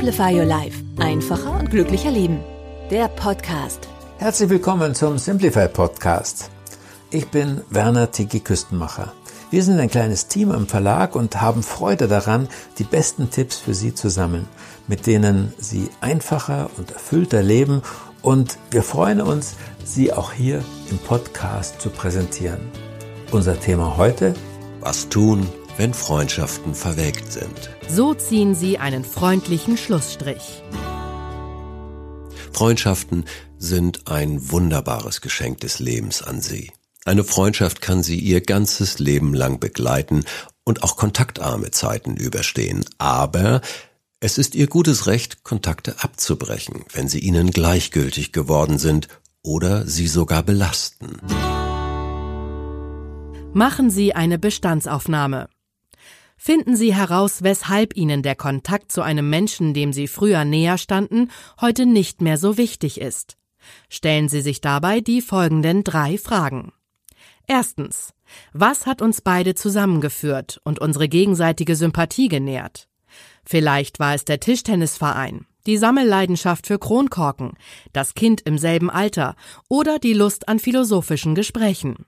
Simplify Your Life. Einfacher und glücklicher Leben. Der Podcast. Herzlich willkommen zum Simplify Podcast. Ich bin Werner Tiki Küstenmacher. Wir sind ein kleines Team im Verlag und haben Freude daran, die besten Tipps für Sie zu sammeln, mit denen Sie einfacher und erfüllter leben und wir freuen uns, Sie auch hier im Podcast zu präsentieren. Unser Thema heute? Was tun, wenn Freundschaften verwelkt sind. So ziehen Sie einen freundlichen Schlussstrich. Freundschaften sind ein wunderbares Geschenk des Lebens an Sie. Eine Freundschaft kann Sie Ihr ganzes Leben lang begleiten und auch kontaktarme Zeiten überstehen. Aber es ist Ihr gutes Recht, Kontakte abzubrechen, wenn sie Ihnen gleichgültig geworden sind oder Sie sogar belasten. Machen Sie eine Bestandsaufnahme. Finden Sie heraus, weshalb Ihnen der Kontakt zu einem Menschen, dem Sie früher näher standen, heute nicht mehr so wichtig ist. Stellen Sie sich dabei die folgenden drei Fragen. Erstens. Was hat uns beide zusammengeführt und unsere gegenseitige Sympathie genährt? Vielleicht war es der Tischtennisverein, die Sammelleidenschaft für Kronkorken, das Kind im selben Alter oder die Lust an philosophischen Gesprächen.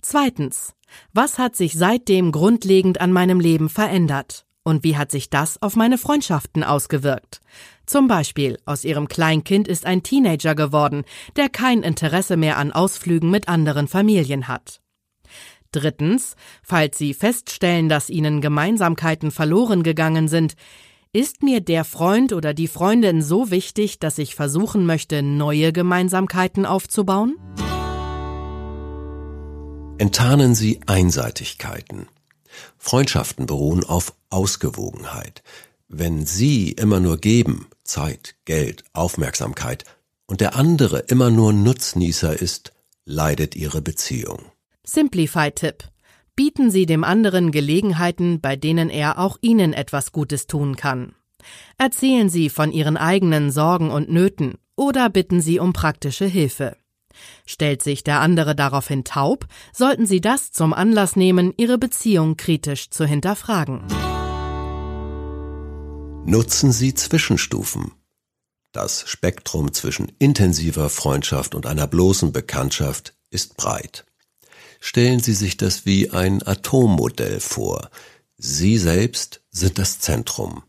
Zweitens. Was hat sich seitdem grundlegend an meinem Leben verändert? Und wie hat sich das auf meine Freundschaften ausgewirkt? Zum Beispiel, aus ihrem Kleinkind ist ein Teenager geworden, der kein Interesse mehr an Ausflügen mit anderen Familien hat. Drittens, falls Sie feststellen, dass Ihnen Gemeinsamkeiten verloren gegangen sind, ist mir der Freund oder die Freundin so wichtig, dass ich versuchen möchte, neue Gemeinsamkeiten aufzubauen? Enttarnen Sie Einseitigkeiten. Freundschaften beruhen auf Ausgewogenheit. Wenn Sie immer nur geben, Zeit, Geld, Aufmerksamkeit, und der andere immer nur Nutznießer ist, leidet Ihre Beziehung. Simplify-Tipp. Bieten Sie dem anderen Gelegenheiten, bei denen er auch Ihnen etwas Gutes tun kann. Erzählen Sie von Ihren eigenen Sorgen und Nöten oder bitten Sie um praktische Hilfe. Stellt sich der andere daraufhin taub, sollten Sie das zum Anlass nehmen, Ihre Beziehung kritisch zu hinterfragen. Nutzen Sie Zwischenstufen. Das Spektrum zwischen intensiver Freundschaft und einer bloßen Bekanntschaft ist breit. Stellen Sie sich das wie ein Atommodell vor. Sie selbst sind das Zentrum.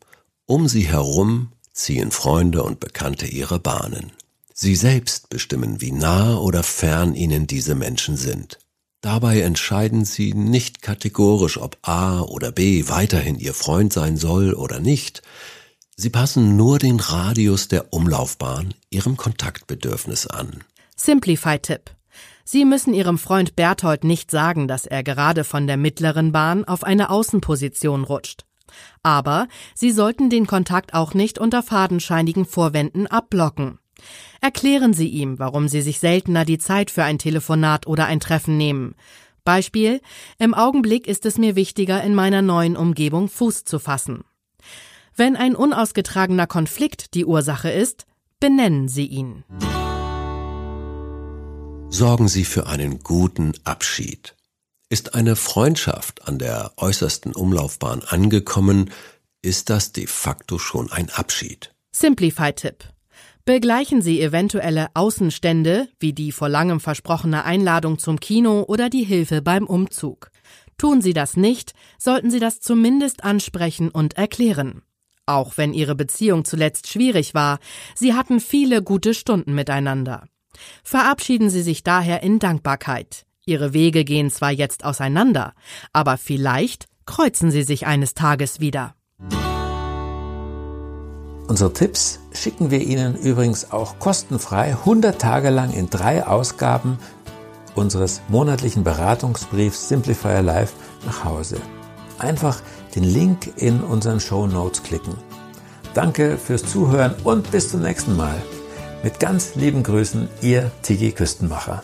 Um Sie herum ziehen Freunde und Bekannte ihre Bahnen. Sie selbst bestimmen, wie nah oder fern Ihnen diese Menschen sind. Dabei entscheiden Sie nicht kategorisch, ob A oder B weiterhin Ihr Freund sein soll oder nicht. Sie passen nur den Radius der Umlaufbahn Ihrem Kontaktbedürfnis an. Simplify-Tipp. Sie müssen Ihrem Freund Berthold nicht sagen, dass er gerade von der mittleren Bahn auf eine Außenposition rutscht. Aber Sie sollten den Kontakt auch nicht unter fadenscheinigen Vorwänden abblocken. Erklären Sie ihm, warum Sie sich seltener die Zeit für ein Telefonat oder ein Treffen nehmen. Beispiel Im Augenblick ist es mir wichtiger, in meiner neuen Umgebung Fuß zu fassen. Wenn ein unausgetragener Konflikt die Ursache ist, benennen Sie ihn. Sorgen Sie für einen guten Abschied. Ist eine Freundschaft an der äußersten Umlaufbahn angekommen, ist das de facto schon ein Abschied. Simplify-Tipp. Begleichen Sie eventuelle Außenstände, wie die vor langem versprochene Einladung zum Kino oder die Hilfe beim Umzug. Tun Sie das nicht, sollten Sie das zumindest ansprechen und erklären. Auch wenn Ihre Beziehung zuletzt schwierig war, Sie hatten viele gute Stunden miteinander. Verabschieden Sie sich daher in Dankbarkeit. Ihre Wege gehen zwar jetzt auseinander, aber vielleicht kreuzen Sie sich eines Tages wieder. Unsere Tipps schicken wir Ihnen übrigens auch kostenfrei 100 Tage lang in drei Ausgaben unseres monatlichen Beratungsbriefs Simplifier Life nach Hause. Einfach den Link in unseren Show Notes klicken. Danke fürs Zuhören und bis zum nächsten Mal. Mit ganz lieben Grüßen, Ihr Tigi Küstenmacher.